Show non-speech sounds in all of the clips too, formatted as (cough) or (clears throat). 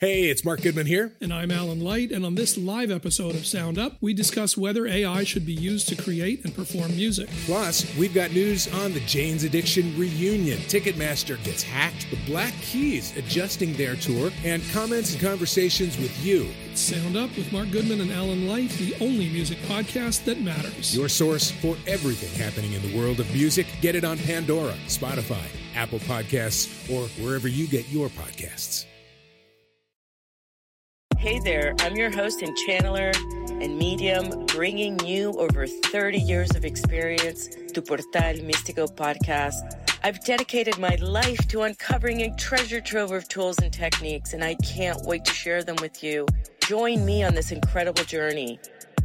Hey, it's Mark Goodman here. And I'm Alan Light, and on this live episode of Sound Up, we discuss whether AI should be used to create and perform music. Plus, we've got news on the Jane's Addiction reunion. Ticketmaster gets hacked, the Black Keys adjusting their tour, and comments and conversations with you. It's Sound Up with Mark Goodman and Alan Light, the only music podcast that matters. Your source for everything happening in the world of music. Get it on Pandora, Spotify, Apple Podcasts, or wherever you get your podcasts. Hey there, I'm your host and channeler and medium, bringing you over 30 years of experience to Portal Místico podcast. I've dedicated my life to uncovering a treasure trove of tools and techniques, and I can't wait to share them with you. Join me on this incredible journey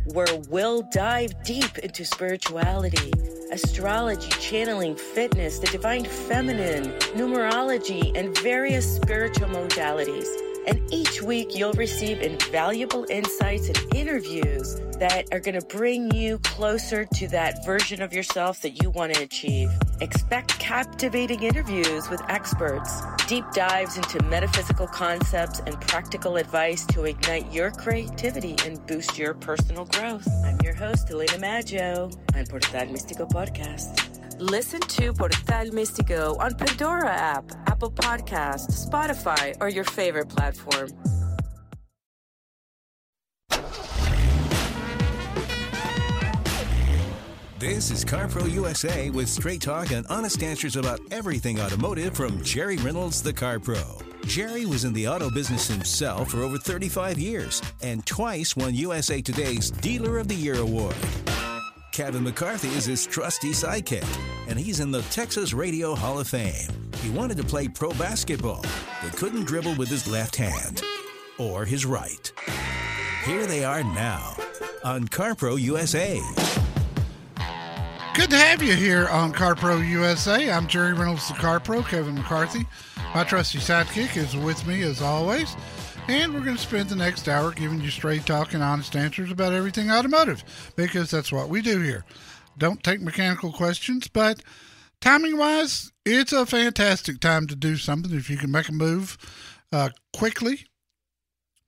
where we'll dive deep into spirituality, astrology, channeling, fitness, the divine feminine, numerology, and various spiritual modalities. And each week, you'll receive invaluable insights and interviews that are going to bring you closer to that version of yourself that you want to achieve. Expect captivating interviews with experts, deep dives into metaphysical concepts, and practical advice to ignite your creativity and boost your personal growth. I'm your host, Elena Maggio, on Portal Místico Podcast. Listen to Portal Místico on Pandora app, Apple Podcast, Spotify, or your favorite platform. This is CarPro USA with straight talk and honest answers about everything automotive from Jerry Reynolds, the Car Pro. Jerry was in the auto business himself for over 35 years and twice won USA Today's Dealer of the Year award. Kevin McCarthy is his trusty sidekick, and he's in the Texas Radio Hall of Fame. He wanted to play pro basketball, but couldn't dribble with his left hand or his right. Here they are now on CarPro USA. Good to have you here on CarPro USA. I'm Jerry Reynolds, the CarPro. Kevin McCarthy, my trusty sidekick, is with me as always. And we're going to spend the next hour giving you straight talk and honest answers about everything automotive because that's what we do here. Don't take mechanical questions, but timing wise, it's a fantastic time to do something if you can make a move uh, quickly,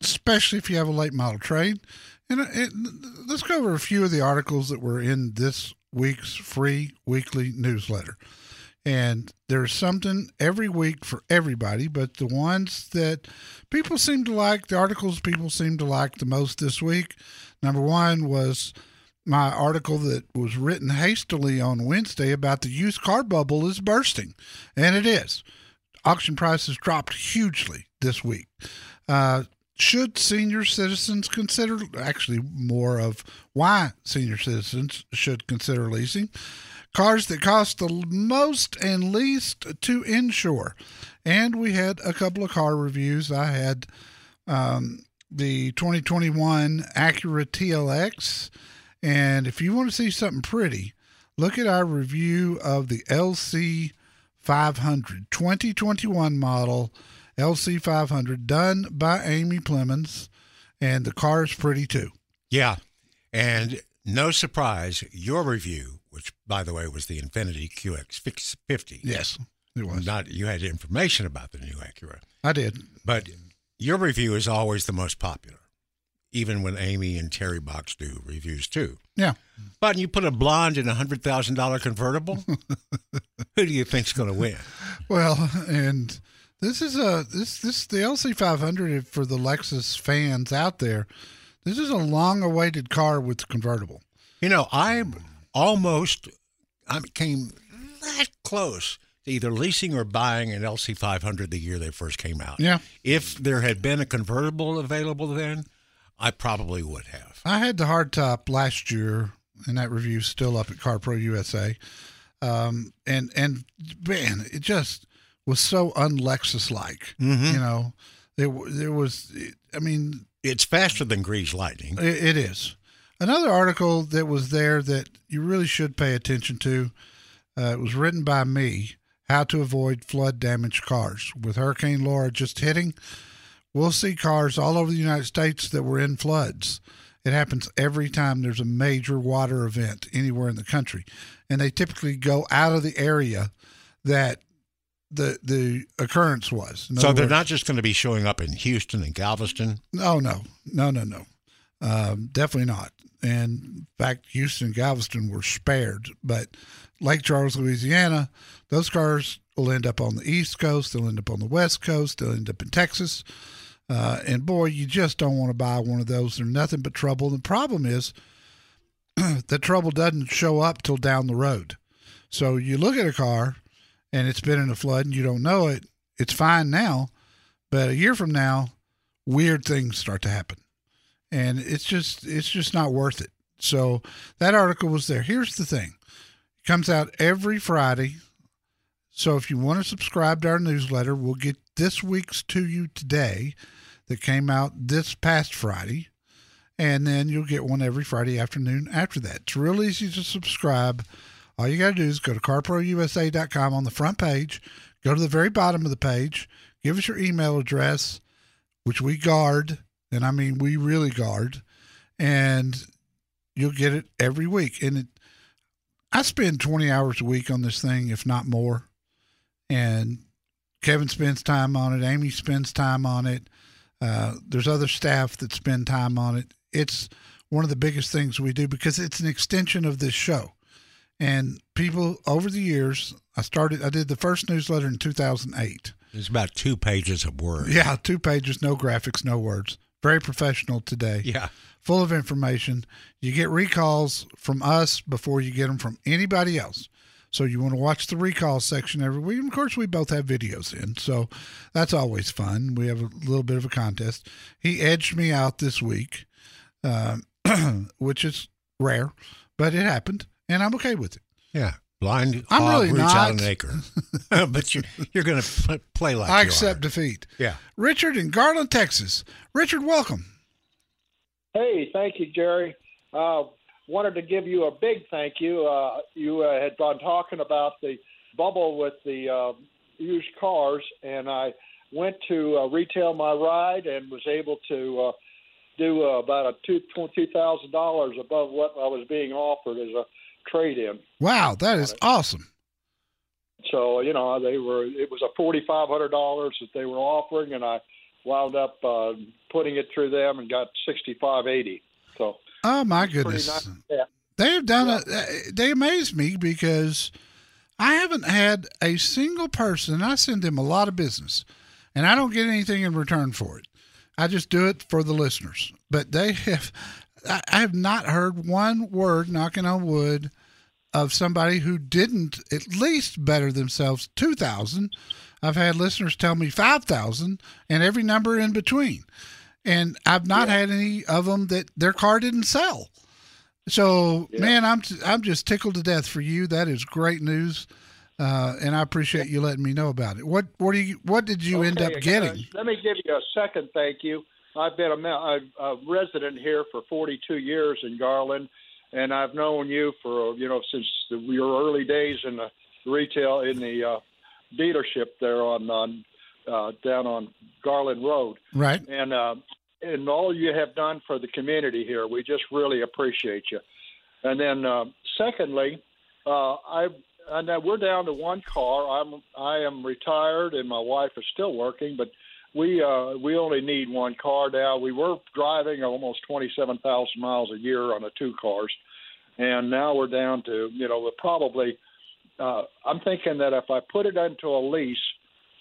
especially if you have a late model trade. And it, it, let's go over a few of the articles that were in this week's free weekly newsletter. And there's something every week for everybody, but the ones that people seem to like, the articles people seem to like the most this week, number one was my article that was written hastily on Wednesday about the used car bubble is bursting. And it is. Auction prices dropped hugely this week. Uh, should senior citizens consider, actually, more of why senior citizens should consider leasing? Cars that cost the most and least to insure. And we had a couple of car reviews. I had um, the 2021 Acura TLX. And if you want to see something pretty, look at our review of the LC 500 2021 model LC 500 done by Amy Plemons. And the car is pretty too. Yeah. And no surprise, your review, which by the way was the Infiniti QX50. Yes, it was. Not you had information about the new Acura. I did. But your review is always the most popular, even when Amy and Terry Box do reviews too. Yeah. But you put a blonde in a hundred thousand dollar convertible. (laughs) who do you think's going to win? Well, and this is a this this the LC 500 for the Lexus fans out there. This is a long awaited car with convertible. You know, I almost I came that close to either leasing or buying an LC 500 the year they first came out. Yeah. If there had been a convertible available then, I probably would have. I had the hardtop last year, and that review's still up at CarPro USA. Um, and and man, it just was so un-Lexus like. Mhm. You know, there there was. I mean, It's faster than Grease Lightning. It, it is. Another article that was there that you really should pay attention to. Uh, it was written by me. How to avoid flood damaged cars. With Hurricane Laura just hitting, we'll see cars all over the United States that were in floods. It happens every time there's a major water event anywhere in the country. And they typically go out of the area that the the occurrence was. So they're words- not just going to be showing up in Houston and Galveston. No, no, no, no, no. Um, definitely not. And in fact, Houston and Galveston were spared. But Lake Charles, Louisiana, those cars will end up on the East Coast. They'll end up on the West Coast. They'll end up in Texas. Uh, and boy, you just don't want to buy one of those. They're nothing but trouble. The problem is (clears throat) the trouble doesn't show up till down the road. So you look at a car and it's been in a flood and you don't know it. It's fine now, but a year from now, weird things start to happen. And it's just it's just not worth it. So that article was there. Here's the thing. It comes out every friday. So if you want to subscribe to our newsletter we'll get this week's to you today that came out this past friday. And then you'll get one every friday afternoon after that. It's real easy to subscribe all you got to do is go to carprousa.com on the front page go to the very bottom of the page give us your email address which we guard, and I mean we really guard, and you'll get it every week. And it, I spend 20 hours a week on this thing, if not more. And Kevin spends time on it. Amy spends time on it. Uh, there's other staff that spend time on it. It's one of the biggest things we do because it's an extension of this show. And people over the years, I started, I did the first newsletter in 2008. It's about two pages of words. Yeah, two pages, no graphics, no words. Very professional today. Yeah. Full of information. You get recalls from us before you get them from anybody else. So you want to watch the recall section every week. And of course, we both have videos in, so that's always fun. We have a little bit of a contest. He edged me out this week, um, (clears throat) which is rare, but it happened, and I'm okay with it. Yeah. Blind I'm hog really roots out not. an acre. (laughs) (laughs) but you're, you're going to play like I you accept are. defeat. Yeah. Richard in Garland, Texas. Richard, welcome. Hey, thank you, Jerry. Uh, wanted to give you a big thank you. Uh, you uh, had been talking about the bubble with the uh, used cars, and I went to uh, retail my ride and was able to uh, do uh, about a two two thousand dollars above what I was being offered as a trade-in. Wow, that is awesome. So you know they were it was a forty five hundred dollars that they were offering, and I wound up uh, putting it through them and got sixty five eighty. So Oh my goodness. nice. Yeah. They have done a, they amaze me because I haven't had a single person. I send them a lot of business, and I don't get anything in return for it. I just do it for the listeners. But they (laughs) have, I I have not heard one word knocking on wood of somebody who didn't at least better themselves two thousand. I've had listeners tell me five thousand, and every number in between. And I've not had any of them that their car didn't sell. So, man, I'm I'm just tickled to death for you. That is great news, uh, and I appreciate you letting me know about it. What what do you what did you end Okay, up uh, getting? let me give you a second thank you. I've been a, a, a resident here for 42 years in Garland, and I've known you for you know since the, your early days in the retail in the uh, dealership there on on uh, down on Garland Road, Right. and uh, and all you have done for the community here. We just really appreciate you. And then uh, secondly, uh, I and we're down to one car. I'm I am retired and my wife is still working, but we uh, we only need one car now. We were driving almost twenty seven thousand miles a year on the two cars, and now we're down to you know we're probably. Uh, I'm thinking that if I put it into a lease,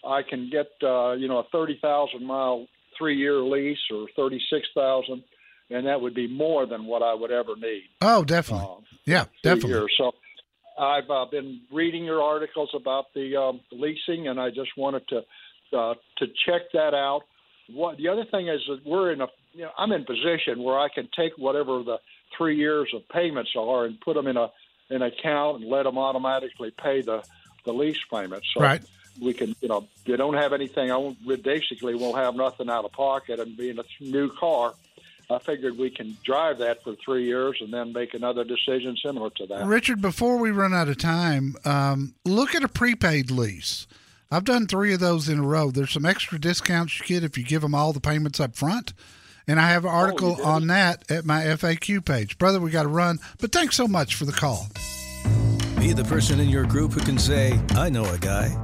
I can get uh, you know a thirty thousand mile three year lease or thirty six thousand, and that would be more than what I would ever need. Oh, definitely. Uh, yeah, definitely. years. So I've uh, been reading your articles about the um, leasing, and I just wanted to uh, to check that out. What the other thing is that we're in a you know I'm in position where I can take whatever the three years of payments are and put them in a an account and let them automatically pay the the lease payments. So Right. we can, you know, you don't have anything. I won't, we basically won't have nothing out of pocket, and being a new car, I figured we can drive that for three years and then make another decision similar to that. Richard, before we run out of time, um, look at a prepaid lease. I've done three of those in a row. There's some extra discounts you get if you give them all the payments up front. And I have an oh, article did? on that at my FAQ page. Brother, we got to run, but thanks so much for the call. Be the person in your group who can say, I know a guy.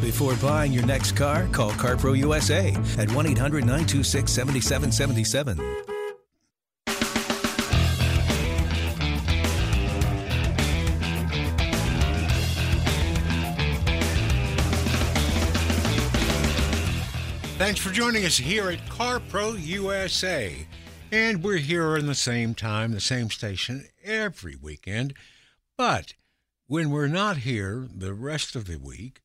Before buying your next car, call CarPro USA at 1 800 926 7777. Thanks for joining us here at CarPro USA. And we're here in the same time, the same station every weekend. But when we're not here the rest of the week,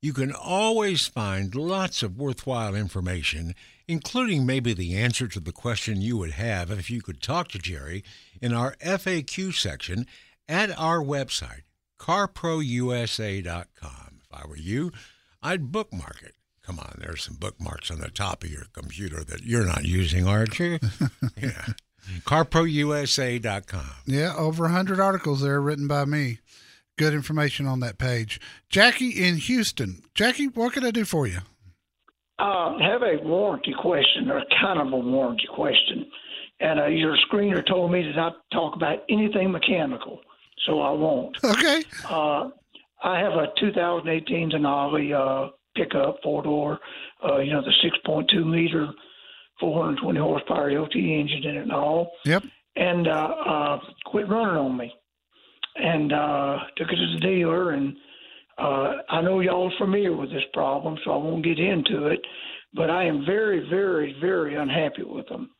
you can always find lots of worthwhile information, including maybe the answer to the question you would have if you could talk to Jerry in our FAQ section at our website, carprousa.com. If I were you, I'd bookmark it. Come on, there's some bookmarks on the top of your computer that you're not using, aren't you? (laughs) yeah. CarProUSA.com. Yeah, over 100 articles there written by me. Good information on that page. Jackie in Houston. Jackie, what can I do for you? Uh, have a warranty question or kind of a warranty question. And uh, your screener told me to not talk about anything mechanical, so I won't. Okay. Uh, I have a 2018 Denali uh, pickup, four door, uh, you know, the 6.2 liter, 420 horsepower LT engine in it and all. Yep. And uh, uh, quit running on me. And uh, took it to the dealer. And uh, I know y'all are familiar with this problem, so I won't get into it. But I am very, very, very unhappy with them.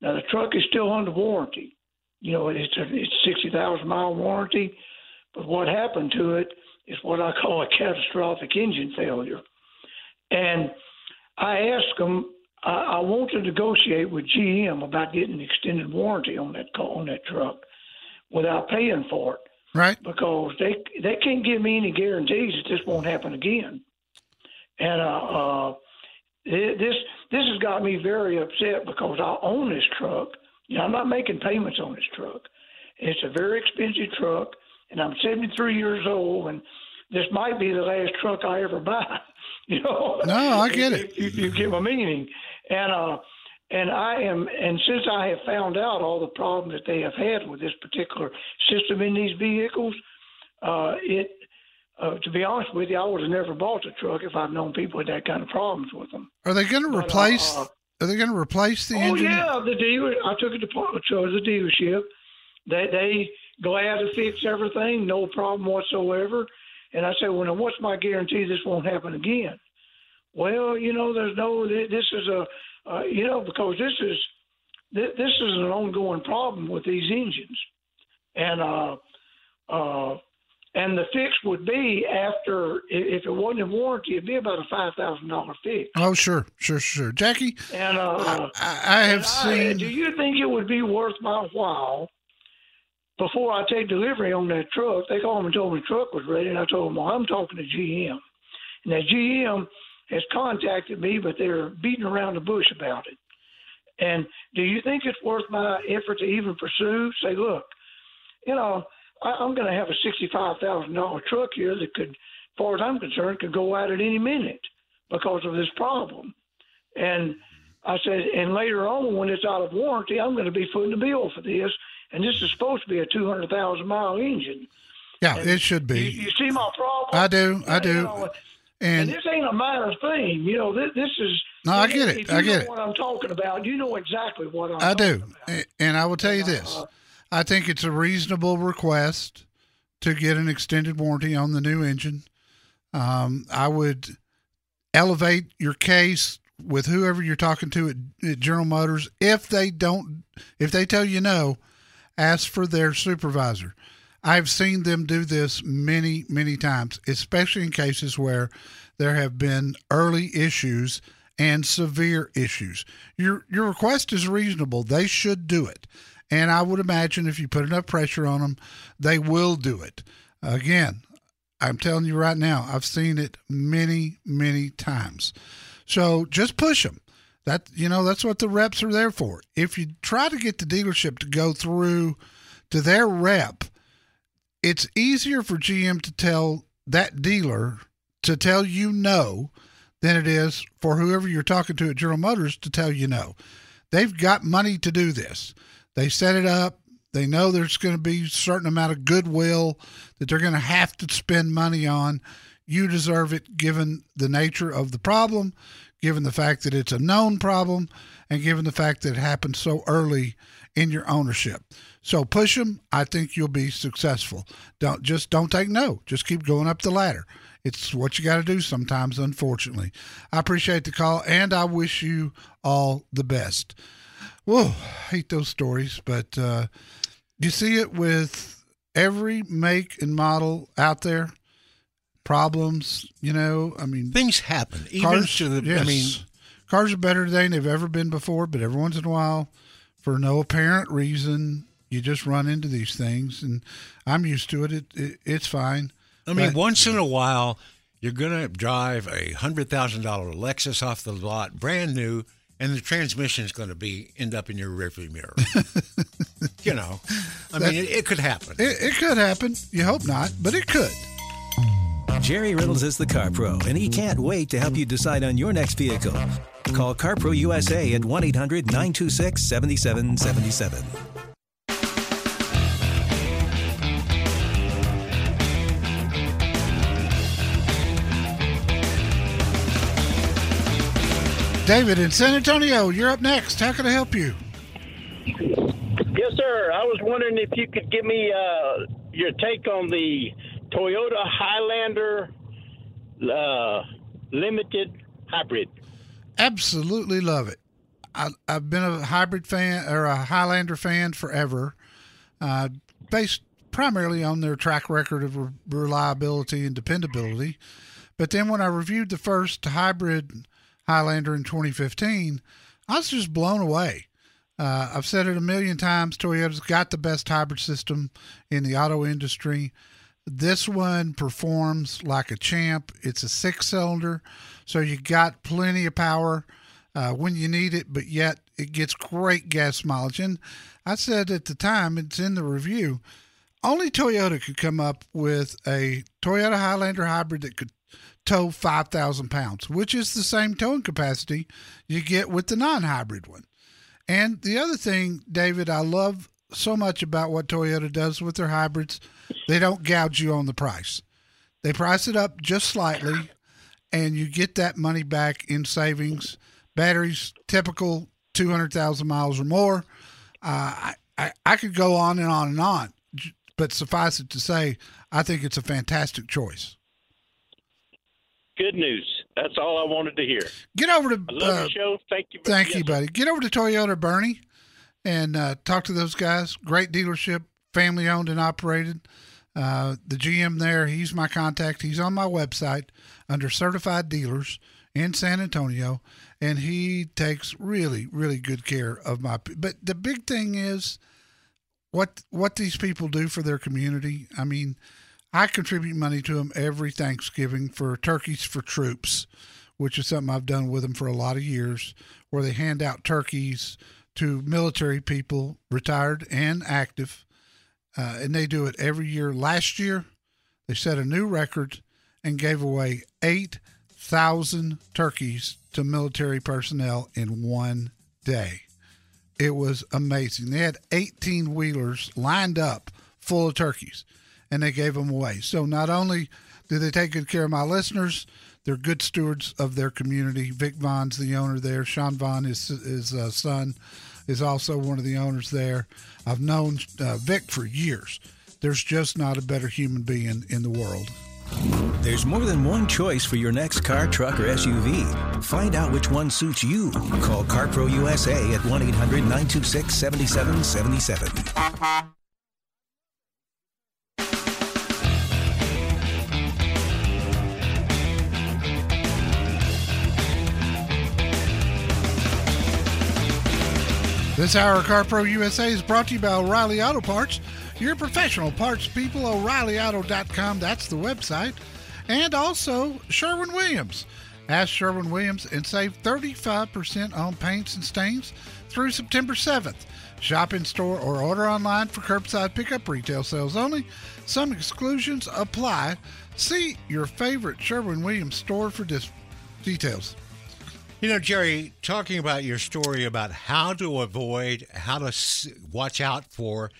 Now, the truck is still under warranty. You know, it's a it's 60,000 mile warranty. But what happened to it is what I call a catastrophic engine failure. And I asked them, I, I want to negotiate with GM about getting an extended warranty on that car, on that truck without paying for it. Right. Because they they can't give me any guarantees that this won't happen again. And uh, uh, this this has got me very upset because I own this truck. You know, I'm not making payments on this truck. It's a very expensive truck, and I'm 73 years old, and this might be the last truck I ever buy. (laughs) (laughs) You know? No, I get it. You, you get my meaning, and uh, and I am, and since I have found out all the problems that they have had with this particular system in these vehicles, uh, it. Uh, to be honest with you, I would have never bought the truck if I'd known people had that kind of problems with them. Are they going to But, replace? uh, are they going to replace the engine? oh engine? yeah, the dealer. I took it to to the dealership. They they glad to fix everything, no problem whatsoever. And I said, well, now what's my guarantee this won't happen again? Well, you know, there's no. This is a, uh, you know, because this is this, is an ongoing problem with these engines, and uh, uh, and the fix would be after if it wasn't in warranty, it'd be about a five thousand dollar fix. Oh, sure, sure, sure. Jackie, And uh, I, I have and I- seen. do you think it would be worth my while before I take delivery on that truck? They called me and told me the truck was ready, and I told them, well, I'm talking to GM. And that GM has contacted me, but they're beating around the bush about it. And do you think it's worth my effort to even pursue? Say, look, you know, I, I'm going to have a sixty-five thousand dollar truck here that could, as far as I'm concerned, could go out at any minute because of this problem. And I said, and later on, when it's out of warranty, I'm going to be footing the bill for this. And this is supposed to be a 200,000 mile engine. Yeah, it should be. you see my problem? I do, I You do. know, and, And this ain't a minor thing. You know, this, this is. No, I get it. I get it. what I'm talking about. You know exactly what I'm I talking do, about. And I will tell you this: I think it's a reasonable request to get an extended warranty on the new engine. Um, I would elevate your case with whoever you're talking to at, at General Motors. If they don't, if they tell you no, ask for their supervisor. I've seen them do this many, many times, especially in cases where there have been early issues and severe issues. Your your request is reasonable. They should do it. And I would imagine if you put enough pressure on them, they will do it. Again, I'm telling you right now, I've seen it many, many times. So just push them. That you know, that's what the reps are there for. If you try to get the dealership to go through to their rep, it's easier for GM to tell that dealer to tell you no than it is for whoever you're talking to at General Motors to tell you no. They've got money to do this. They set it up. They know there's going to be a certain amount of goodwill that they're going to have to spend money on. You deserve it given the nature of the problem, given the fact that it's a known problem, and given the fact that it happened so early in your ownership. So push them. I think you'll be successful. Don't just don't take no. Just keep going up the ladder. It's what you got to do sometimes, unfortunately. I appreciate the call and I wish you all the best. Whoa, hate those stories, but uh, you see it with every make and model out there. Problems, you know. I mean, things happen. Even cars, to the, yes, I mean, cars are better today than they've ever been before. But every once in a while, for no apparent reason, you just run into these things, and I'm used to it. It, it it's fine. I mean, but, once in a while, you're gonna drive a hundred thousand dollar Lexus off the lot, brand new, and the transmission is going to be end up in your rearview mirror. (laughs) you know, I that, mean, it, it, could happen. It, it could happen. You hope not, but it could. Jerry Reynolds is the Car Pro, and he can't wait to help you decide on your next vehicle. Call CarPro USA at 1 800 926 7777. David in San Antonio, you're up next. How can I help you? Yes, sir. I was wondering if you could give me uh, your take on the Toyota Highlander uh, Limited Hybrid. Absolutely love it. I, have been a hybrid fan or a Highlander fan forever, uh, based primarily on their track record of re- reliability and dependability. But then when I reviewed the first hybrid Highlander in 2015, I was just blown away. Uh, I've said it a million times. Toyota's got the best hybrid system in the auto industry. This one performs like a champ. It's a six cylinder, so you got plenty of power uh, when you need it, but yet it gets great gas mileage. And I said at the time, it's in the review, only Toyota could come up with a Toyota Highlander hybrid that could tow 5,000 pounds, which is the same towing capacity you get with the non hybrid one. And the other thing, David, I love so much about what Toyota does with their hybrids, they don't gouge you on the price. They price it up just slightly, and you get that money back in savings. Batteries, typical 200,000 miles or more. Uh, I, I, I could go on and on and on, but suffice it to say, I think it's a fantastic choice. Good news. That's all I wanted to hear. Get over to I love uh, the show. Thank you. Thank yes, you, buddy. Get over to Toyota Boerne and uh, talk to those guys. Great dealership, family owned and operated. Uh, the GM there, he's my contact. He's on my website under certified dealers in San Antonio, and he takes really, really good care of my. But the big thing is what what these people do for their community. I mean, I contribute money to them every Thanksgiving for Turkeys for Troops, which is something I've done with them for a lot of years, where they hand out turkeys to military people, retired and active. Uh, and they do it every year. Last year, they set a new record and gave away 8,000 turkeys to military personnel in one day. It was amazing. They had 18 wheelers lined up full of turkeys and they gave them away. So not only do they take good care of my listeners, they're good stewards of their community. Vic Vaughn's the owner there. Sean Vaughn, is his uh, son, is also one of the owners there. I've known uh, Vic for years. There's just not a better human being in the world. There's more than one choice for your next car, truck, or SUV. Find out which one suits you. Call CarPro USA at 1 800 926 7777. This hour of CarPro USA is brought to you by O'Reilly Auto Parts. Your professional parts people, O'ReillyAuto.com. That's the website. And also Sherwin Williams. Ask Sherwin Williams and save 35% on paints and stains through September 7th. Shop in store or order online for curbside pickup retail sales only. Some exclusions apply. See your favorite Sherwin Williams store for dis- details. You know, Jerry, talking about your story about how to avoid, how to watch out for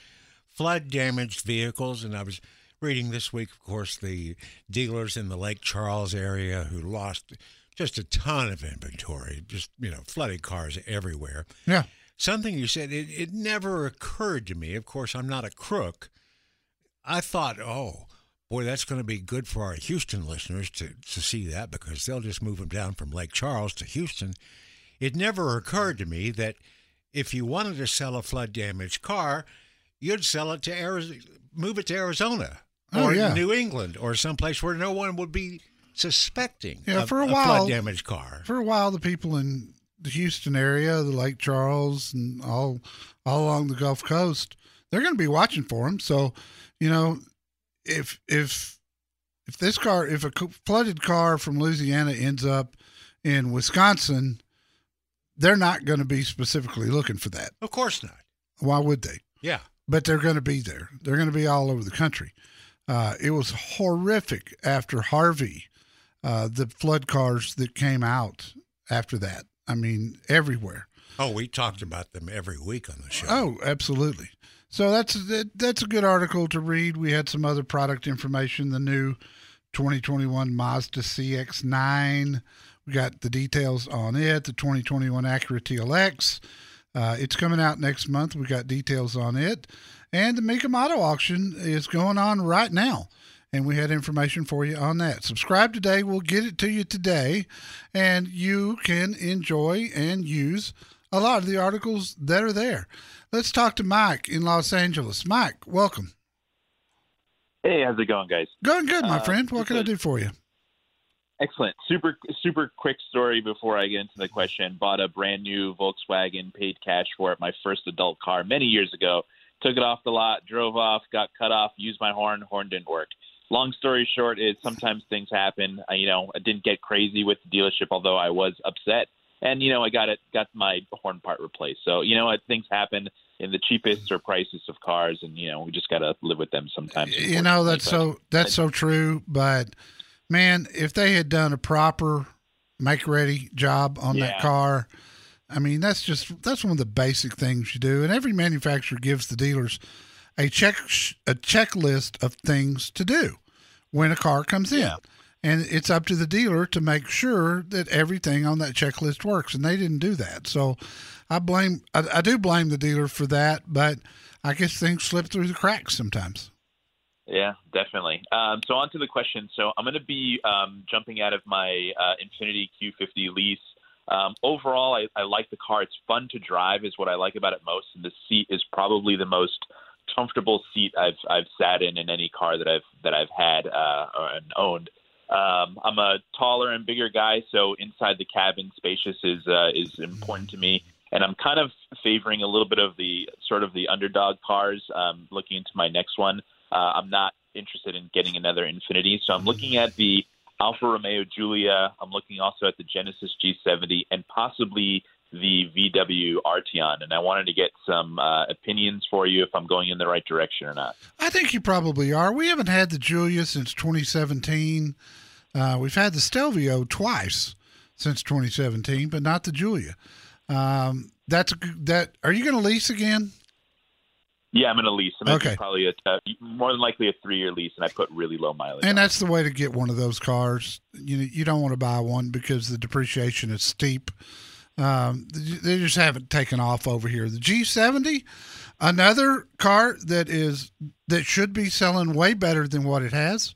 flood damaged vehicles, and I was reading this week, of course, the dealers in the Lake Charles area who lost just a ton of inventory, just, you know, flooded cars everywhere. Yeah. Something you said, it, it never occurred to me. Of course, I'm not a crook. I thought, oh, boy, that's going to be good for our Houston listeners to, to see that because they'll just move them down from Lake Charles to Houston. It never occurred to me that if you wanted to sell a flood damaged car, you'd sell it to Arizona, move it to Arizona Oh, or yeah. New England or someplace where no one would be suspecting Yeah, a, for a a while- flood damaged car. For a while, the people in the Houston area, the Lake Charles, and all all along the Gulf Coast, they're going to be watching for them. So, you know, if if if this car, if a flooded car from Louisiana ends up in Wisconsin, they're not going to be specifically looking for that. Of course not. Why would they? Yeah. but they're going to be there. They're going to be all over the country. Uh, it was horrific after Harvey, uh, the flood cars that came out after that. I mean, everywhere. Oh, we talked about them every week on the show. Oh, absolutely. So that's that's a good article to read. We had some other product information. The new 2021 Mazda CX-9. We got the details on it. The 2021 Acura TLX. Uh, it's coming out next month. We got details on it. And the Mecum Auto auction is going on right now. And we had information for you on that. Subscribe today. We'll get it to you today. And you can enjoy and use a lot of the articles that are there. Let's talk to Mike in Los Angeles. Mike, welcome. Hey, how's it going, guys? Going good, my Uh, friend. What can I do for you? Excellent. Super, super quick story before I get into the question. Bought a brand new Volkswagen, paid cash for it, my first adult car many years ago. Took it off the lot, drove off, got cut off, used my horn, horn didn't work. Long story short is sometimes things happen. I, you know, I didn't get crazy with the dealership, although I was upset. And you know, I got it, got my horn part replaced. So you know, what, things happen in the cheapest or priciest of cars, and you know, we just got to live with them sometimes. You know that's unfortunately. so that's so true. But man, if they had done a proper make ready job on that car, I mean that's just that's one of the basic things you do. And every manufacturer gives the dealers a check a checklist of things to do when a car comes in. And it's up to the dealer to make sure that everything on that checklist works, and they didn't do that. So, I blame, I, I do blame the dealer for that, but I guess things slip through the cracks sometimes. Yeah, definitely. Um, so on to the question. So I'm going to be um, jumping out of my uh, Infiniti Q50 lease. Um, overall, I, I like the car. It's fun to drive, is what I like about it most. And the seat is probably the most comfortable seat I've I've sat in in any car that I've that I've had uh, and owned. Um, I'm a taller and bigger guy, so inside the cabin, spacious is uh, is important to me. And I'm kind of favoring a little bit of the sort of the underdog cars. Um, looking into my next one, uh, I'm not interested in getting another Infiniti, so I'm looking at the Alfa Romeo Giulia. I'm looking also at the Genesis G70 and possibly the VW Arteon. And I wanted to get some uh, opinions for you if I'm going in the right direction or not. I think you probably are. We haven't had the Giulia since 2017. Uh, we've had the Stelvio twice since 2017, but not the Giulia. Um, that's that. Are you going to lease again? Yeah, I'm going to lease. I'm Okay. probably a, uh, more than likely a three year lease, and I put really low mileage. And that's the way to get one of those cars. You know, you don't want to buy one because the depreciation is steep. Um, they just haven't taken off over here. The G70, another car that is that should be selling way better than what it has.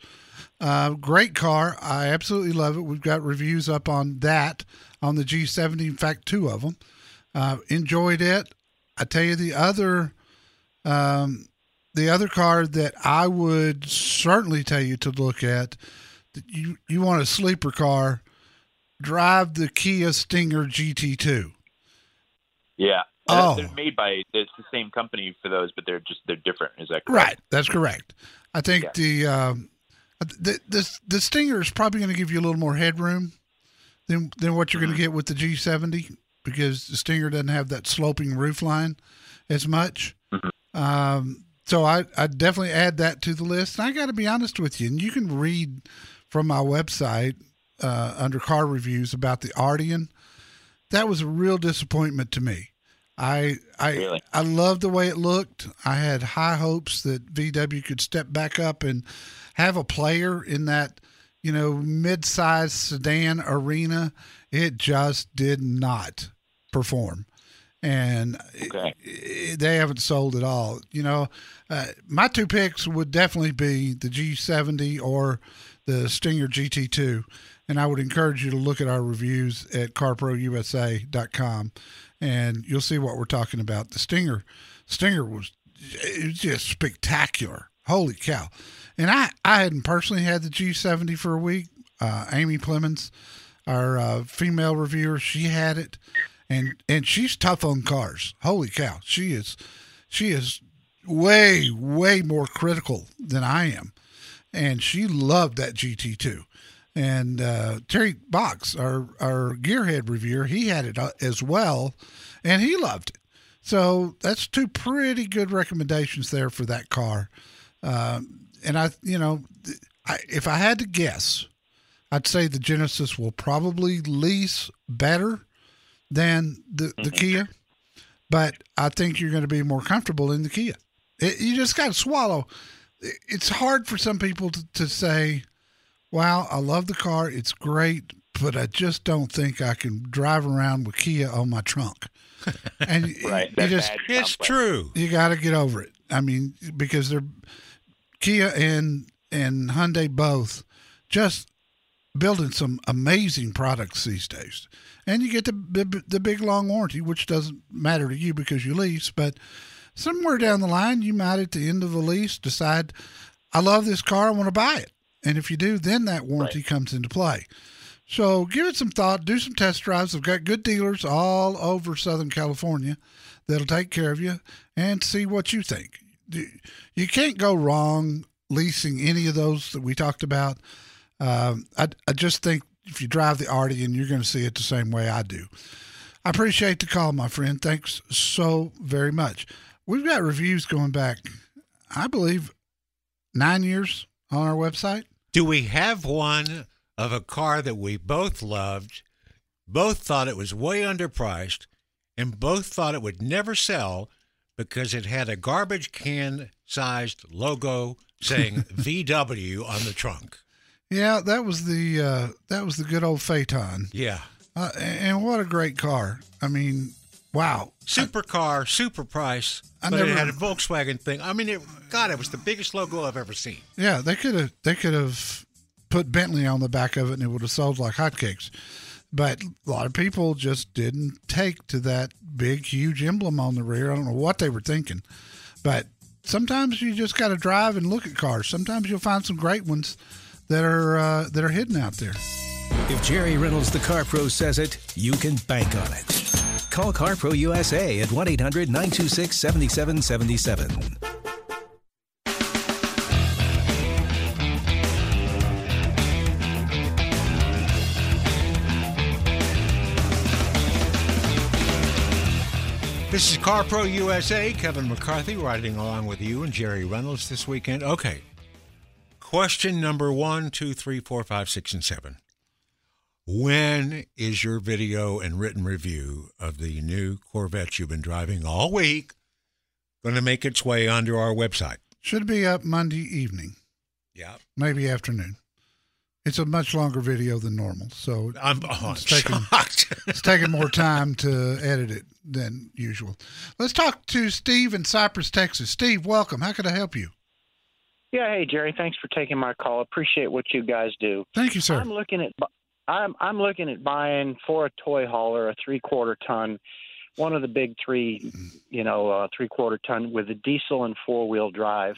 Uh, great car. I absolutely love it. We've got reviews up on that on the G70. In fact, two of them. Uh, enjoyed it. I tell you, the other, um, the other car that I would certainly tell you to look at, you you want a sleeper car, drive the Kia Stinger GT2. Yeah. Oh. They're made by it's the same company for those, but they're just they're different. Is that correct? Right, that's correct. I think the, um, the the the Stinger is probably going to give you a little more headroom than than what you're going to get with the G70 because the Stinger doesn't have that sloping roof line as much. Um, so I I definitely add that to the list. And I got to be honest with you, and you can read from my website uh, under car reviews about the Arteon. That was a real disappointment to me. I I Really? I loved the way it looked. I had high hopes that VW could step back up and have a player in that, you know, mid-sized sedan arena. It just did not perform. And Okay. i- they haven't sold at all. You know, uh, my two picks would definitely be the G70 or the Stinger GT2. And I would encourage you to look at our reviews at carprousa.com and you'll see what we're talking about. The Stinger, Stinger was, was just spectacular. Holy cow. And I, I hadn't personally had the G70 for a week. Uh, Amy Clemens, our uh, female reviewer, she had it and and she's tough on cars. Holy cow, she is she is way way more critical than I am, and she loved that GT2. And uh, Terry Box, our our gearhead reviewer, he had it uh, as well, and he loved it. So that's two pretty good recommendations there for that car. Um, and I, you know, I, if I had to guess, I'd say the Genesis will probably lease better than the, the Kia, but I think you're going to be more comfortable in the Kia. It, you just got to swallow. It- It's hard for some people to, to say, wow, I love the car. It's great, but I just don't think I can drive around with Kia on my trunk. (laughs) And Right. you That just, It's true. you got to get over it. I mean, because they're Kia and and Hyundai both just building some amazing products these days, and you get the the, the big long warranty, which doesn't matter to you because you lease, but somewhere down the line, you might at the end of the lease decide, I love this car, I want to buy it, and if you do, then that warranty comes into play. So give it some thought, do some test drives. They've got good dealers all over Southern California that'll take care of you and see what you think. You can't go wrong leasing any of those that we talked about. Um, I, I just think if you drive the Arteon, you're going to see it the same way I do. I appreciate the call, my friend. Thanks so very much. We've got reviews going back, I believe, nine years on our website. Do we have one of a car that we both loved, both thought it was way underpriced, and both thought it would never sell because it had a garbage can sized logo saying (laughs) VW on the trunk? Yeah, that was the uh, that was the good old Phaeton, Yeah. uh, and what a great car! I mean, wow, Super car, super price, I but it never- had a Volkswagen thing. I mean, it, God, it was the biggest logo I've ever seen. Yeah, they could have they could have put Bentley on the back of it and it would have sold like hotcakes. But a lot of people just didn't take to that big, huge emblem on the rear. I don't know what they were thinking. But sometimes you just got to drive and look at cars. Sometimes you'll find some great ones that are uh, that are hidden out there. If Jerry Reynolds, the Car Pro, says it, you can bank on it. Call CarPro USA at 1 800 926 7777. This is Car Pro USA. Kevin McCarthy riding along with you and Jerry Reynolds this weekend. Okay. Question number one, two, three, four, five, six, and seven. When is your video and written review of the new Corvette you've been driving all week going to make its way onto our website? Should be up Monday evening, Yeah. maybe afternoon. It's a much longer video than normal, so I'm, oh, I'm It's taken- shocked. (laughs) it's taking more time to edit it than usual. Let's talk to Steve in Cypress, Texas. Steve, welcome. How can I help you? Yeah, hey Jerry, thanks for taking my call. Appreciate what you guys do. Thank you, sir. I'm looking at bu- I'm I'm looking at buying for a toy hauler a three quarter ton, one of the big three, you know, uh, three quarter ton with a diesel and four wheel drive.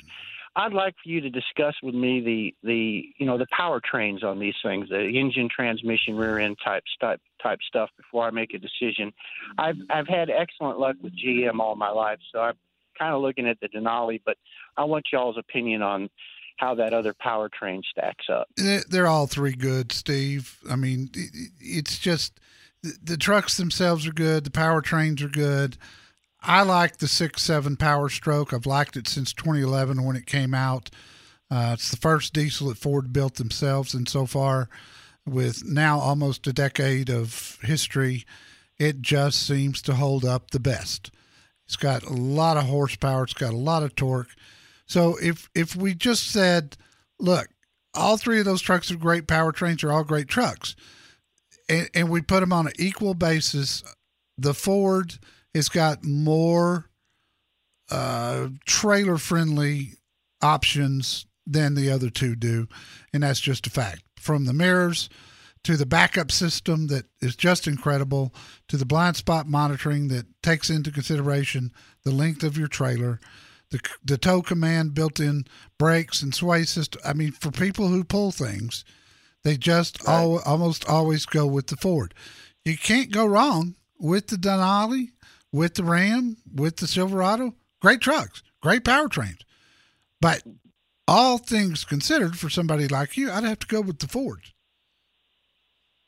I'd like for you to discuss with me the the you know the powertrains on these things, the engine, transmission, rear end type type type stuff before I make a decision. I've I've had excellent luck with GM all my life, so I'm kind of looking at the Denali, but I want y'all's opinion on how that other powertrain stacks up. They're all three good, Steve. I mean, it- it- it's just the, the trucks themselves are good. The powertrains are good. I like the six seven Power Stroke. I've liked it since 2011 when it came out. Uh, it's the first diesel that Ford built themselves, and so far, with now almost a decade of history, it just seems to hold up the best. It's got a lot of horsepower. It's got a lot of torque. So if if we just said, look, all three of those trucks are great powertrains. Are all great trucks, and, and we put them on an equal basis. The Ford has got more uh, trailer friendly options than the other two do, and that's just a fact. From the mirrors to the backup system that is just incredible, to the blind spot monitoring that takes into consideration the length of your trailer, the, the tow command built in brakes and sway system. I mean, for people who pull things, they just right. al- almost always go with the Ford. You can't go wrong with the Denali, with the Ram, with the Silverado. Great trucks, great powertrains. But all things considered, for somebody like you, I'd have to go with the Ford.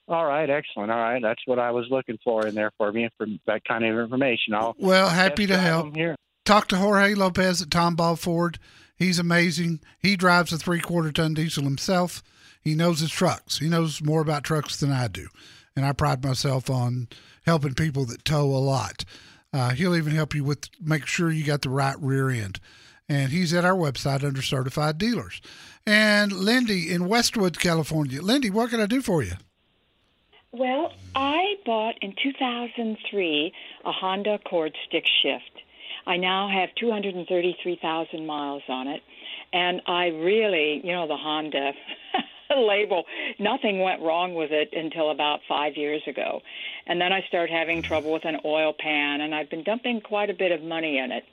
All right, excellent. All right, that's what I was looking for in there for me for that kind of information. I'll well, happy to help. Here. Talk to Jorge Lopez at Tomball Ford. He's amazing. He drives a three-quarter ton diesel himself. He knows his trucks. He knows more about trucks than I do, and I pride myself on helping people that tow a lot. Uh, he'll even help you with make sure you got the right rear end. And he's at our website under certified dealers. And Lindy in Westwood, California. Lindy, what can I do for you? Well, I bought in 2003 a Honda Accord stick shift. I now have 233,000 miles on it, and I really, you know, the Honda (laughs) label, nothing went wrong with it until about five years ago. And then I started having trouble with an oil pan, and I've been dumping quite a bit of money in it.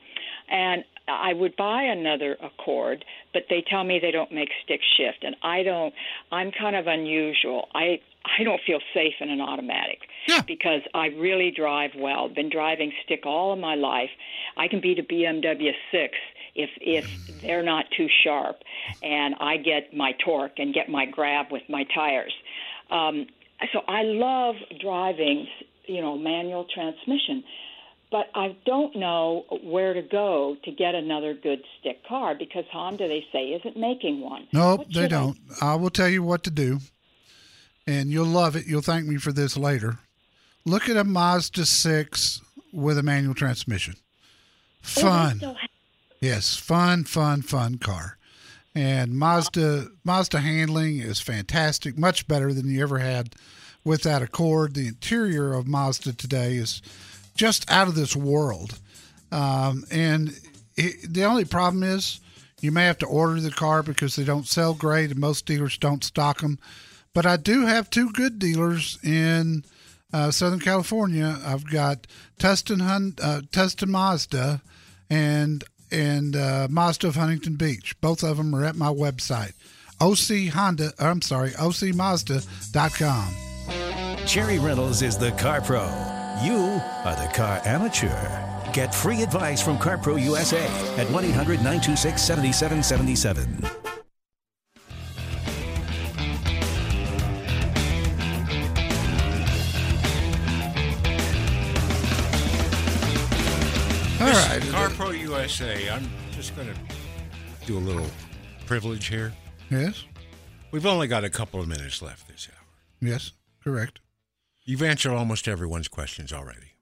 And I would buy another Accord, but they tell me they don't make stick shift, and I don't. I'm kind of unusual. I I don't feel safe in an automatic yeah. because I really drive well. Been driving stick all of my life. I can beat a BMW 6 if if they're not too sharp, and I get my torque and get my grab with my tires. Um, so I love driving, you know, manual transmission but I don't know where to go to get another good stick car because Honda, they say, isn't making one. Nope, they don't. I? I will tell you what to do, and you'll love it. You'll thank me for this later. Look at a Mazda 6 with a manual transmission. Fun. Oh, yes, fun, fun, fun car. And Mazda Mazda handling is fantastic, much better than you ever had with that Accord. The interior of Mazda today is just out of this world. Um, and it, the only problem is you may have to order the car because they don't sell great and most dealers don't stock them. But I do have two good dealers in uh, Southern California. I've got Tustin, Hun- uh, Tustin Mazda and and uh, Mazda of Huntington Beach. Both of them are at my website, OC Honda. I'm sorry, OCMazda.com. Jerry Reynolds is the car pro you are the car amateur. Get free advice from CarPro USA at 1 800 926 7777. USA. I'm just going to do a little privilege here. Yes. We've only got a couple of minutes left this hour. Yes, correct. You've answered almost everyone's questions already.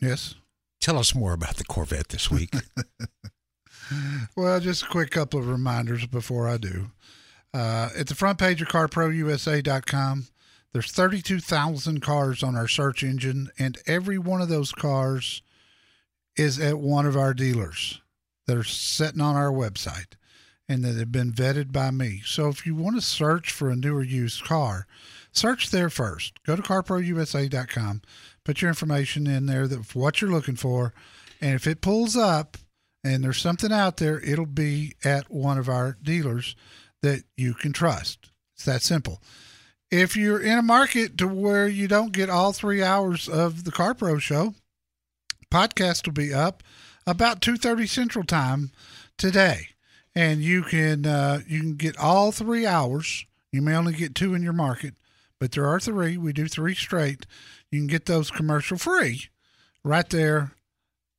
Yes. Tell us more about the Corvette this week. (laughs) well, just a quick couple of reminders before I do. Uh, at the front page of carprousa.com, there's 32,000 cars on our search engine, and every one of those cars is at one of our dealers that are sitting on our website and that have been vetted by me. So if you want to search for a newer used car, search there first. Go to carprousa.com, put your information in there that what you're looking for, and if it pulls up and there's something out there, it'll be at one of our dealers that you can trust. It's that simple. If you're in a market to where you don't get all three hours of the CarPro show, podcast will be up about 2.30 Central Time today. And you can uh, you can get all three hours. You may only get two in your market but there are three. We do three straight. You can get those commercial free right there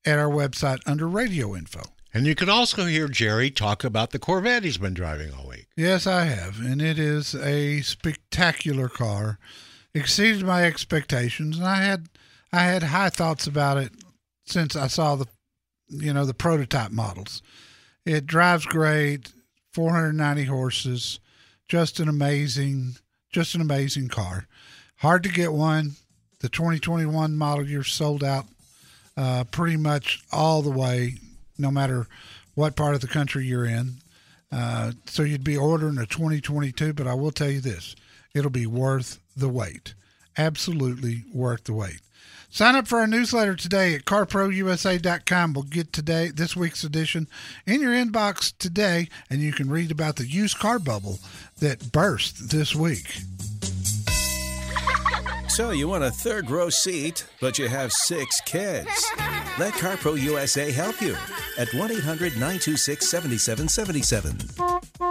at our website under radio info. And you can also hear Jerry talk about the Corvette he's been driving all week. Yes, I have. And it is a spectacular car. Exceeded my expectations. And I had I had high thoughts about it since I saw the, you know, the prototype models. It drives great, 490 horses, just an amazing, just an amazing car. Hard to get one. The 2021 model year sold out uh, pretty much all the way, no matter what part of the country you're in. Uh, so you'd be ordering a 2022, but I will tell you this it'll be worth the wait. Absolutely worth the wait. Sign up for our newsletter today at carprousa.com. We'll get today this week's edition in your inbox today, and you can read about the used car bubble that burst this week. So you want a third row seat, but you have six kids. Let CarPro USA help you at 1 800 926 7777.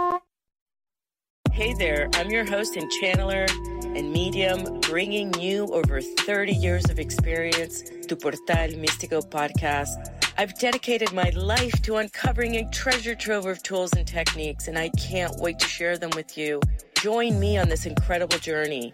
Hey there, I'm your host and channeler and medium, bringing you over 30 years of experience to Portal Místico podcast. I've dedicated my life to uncovering a treasure trove of tools and techniques, and I can't wait to share them with you. Join me on this incredible journey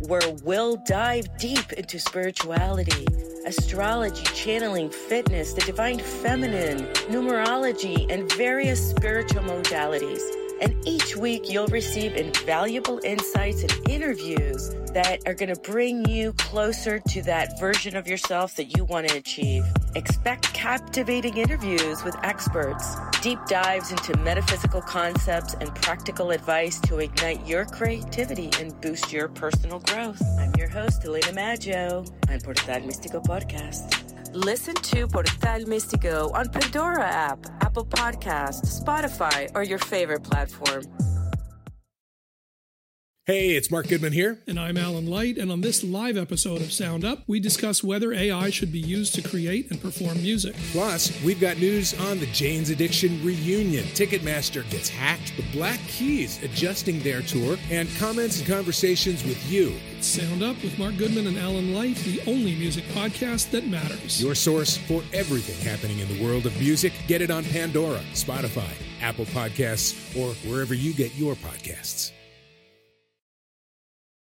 where we'll dive deep into spirituality, astrology, channeling, fitness, the divine feminine, numerology, and various spiritual modalities. And each week you'll receive invaluable insights and interviews that are going to bring you closer to that version of yourself that you want to achieve. Expect captivating interviews with experts, deep dives into metaphysical concepts, and practical advice to ignite your creativity and boost your personal growth. I'm your host, Elena Maggio on Portal Místico Podcast. Listen to Portal Místico on Pandora app, Apple Podcast, Spotify, or your favorite platform. Hey, it's Mark Goodman here. And I'm Alan Light. And on this live episode of Sound Up, we discuss whether AI should be used to create and perform music. Plus, we've got news on the Jane's Addiction reunion. Ticketmaster gets hacked, the Black Keys adjusting their tour, and comments and conversations with you. It's Sound Up with Mark Goodman and Alan Light, the only music podcast that matters. Your source for everything happening in the world of music. Get it on Pandora, Spotify, Apple Podcasts, or wherever you get your podcasts.